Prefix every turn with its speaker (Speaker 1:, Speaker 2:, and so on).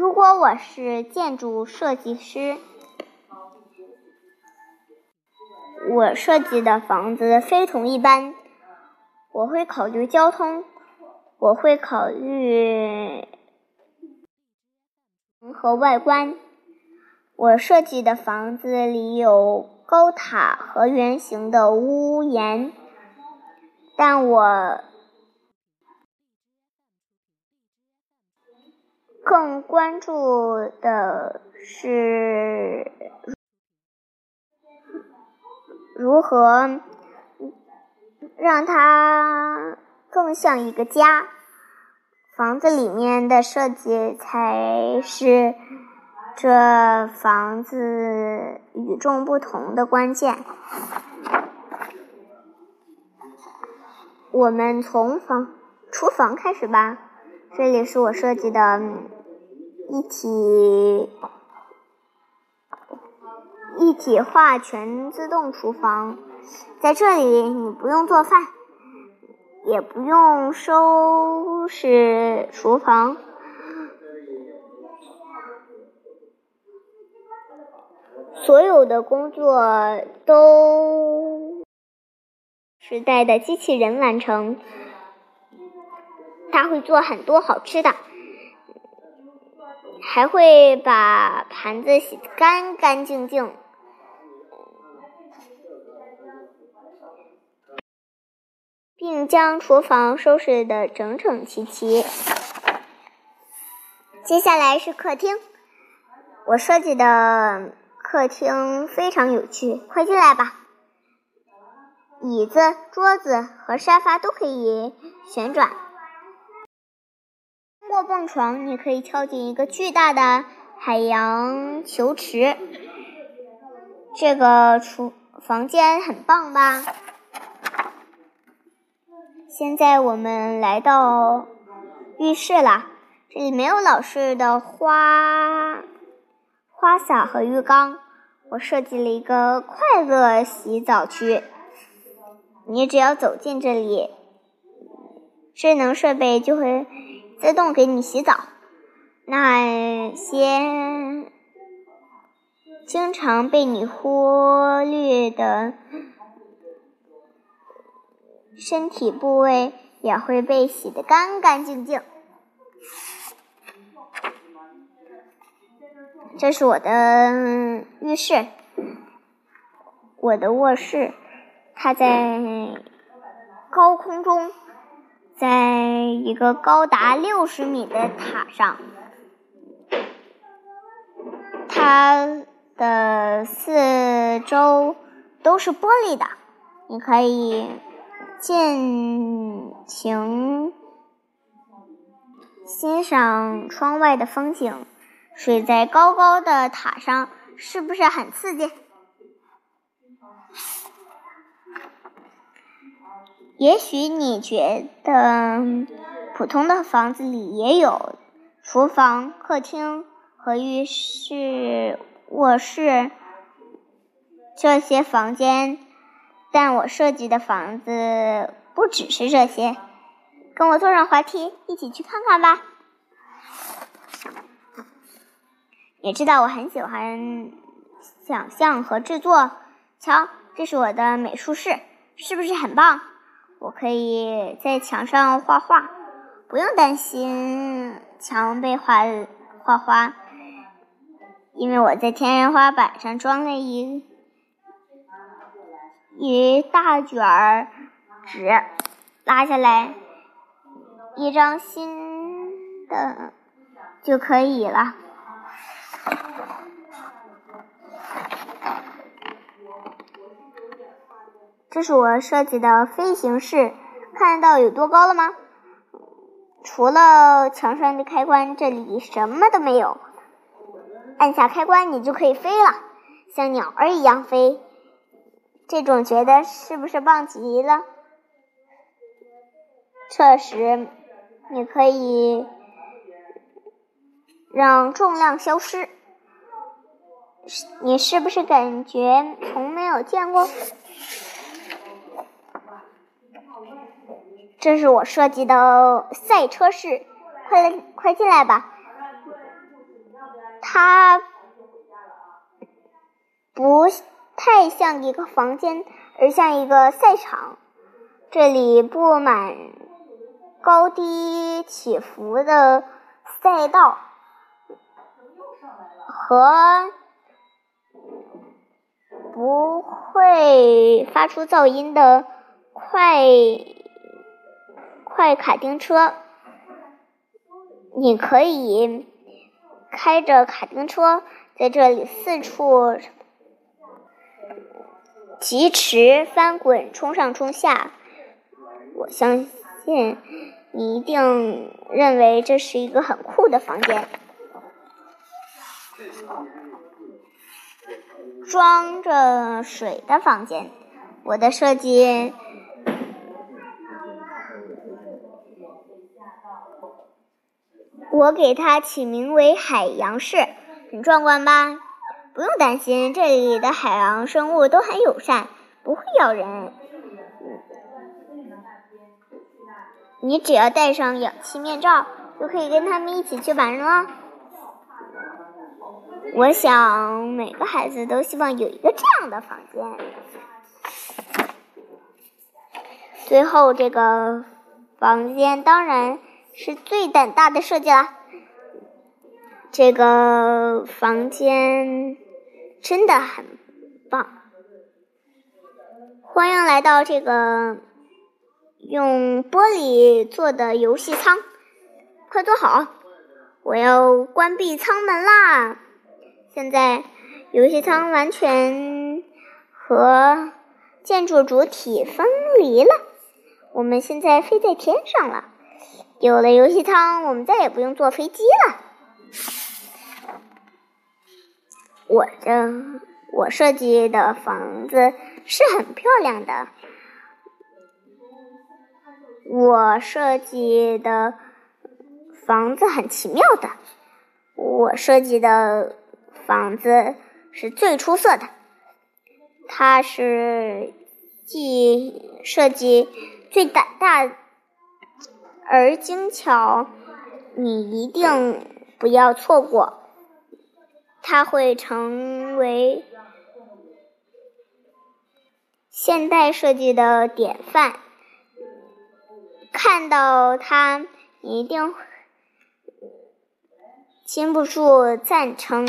Speaker 1: 如果我是建筑设计师，我设计的房子非同一般。我会考虑交通，我会考虑和外观。我设计的房子里有高塔和圆形的屋檐，但我更关注的是如何让它更像一个家。房子里面的设计才是。这房子与众不同的关键。我们从房厨房开始吧。这里是我设计的一体一体化全自动厨房。在这里，你不用做饭，也不用收拾厨房。所有的工作都时代的机器人完成，他会做很多好吃的，还会把盘子洗得干干净净，并将厨房收拾得整整齐齐。接下来是客厅，我设计的。客厅非常有趣，快进来吧！椅子、桌子和沙发都可以旋转。蹦床，你可以跳进一个巨大的海洋球池。这个厨房间很棒吧？现在我们来到浴室啦，这里没有老式的花。花洒和浴缸，我设计了一个快乐洗澡区。你只要走进这里，智能设备就会自动给你洗澡。那些经常被你忽略的身体部位也会被洗得干干净净。这是我的浴室，我的卧室，它在高空中，在一个高达六十米的塔上，它的四周都是玻璃的，你可以尽情欣赏窗外的风景。睡在高高的塔上，是不是很刺激？也许你觉得普通的房子里也有厨房、客厅和浴室、卧室这些房间，但我设计的房子不只是这些。跟我坐上滑梯，一起去看看吧。也知道我很喜欢想象和制作。瞧，这是我的美术室，是不是很棒？我可以在墙上画画，不用担心墙被画画花，因为我在天花板上装了一一大卷儿纸，拉下来一张新的就可以了。这是我设计的飞行室，看到有多高了吗？除了墙上的开关，这里什么都没有。按下开关，你就可以飞了，像鸟儿一样飞。这种觉得是不是棒极了？这时，你可以让重量消失。你是不是感觉从没有见过？这是我设计的赛车室，快来，快进来吧！它不太像一个房间，而像一个赛场。这里布满高低起伏的赛道和不会发出噪音的快快卡丁车。你可以开着卡丁车在这里四处疾驰、翻滚、冲上冲下。我相信你一定认为这是一个很酷的房间，装着水的房间。我的设计，我给它起名为海洋式，很壮观吧？不用担心，这里的海洋生物都很友善，不会咬人。你只要戴上氧气面罩，就可以跟他们一起去玩了。我想每个孩子都希望有一个这样的房间。最后，这个房间当然是最胆大的设计了。这个房间真的很棒，欢迎来到这个。用玻璃做的游戏舱，快坐好！我要关闭舱门啦。现在游戏舱完全和建筑主体分离了，我们现在飞在天上了。有了游戏舱，我们再也不用坐飞机了。我这我设计的房子是很漂亮的。我设计的房子很奇妙的，我设计的房子是最出色的，它是既设计最胆大而精巧，你一定不要错过，它会成为现代设计的典范。看到它，你一定禁不住赞成。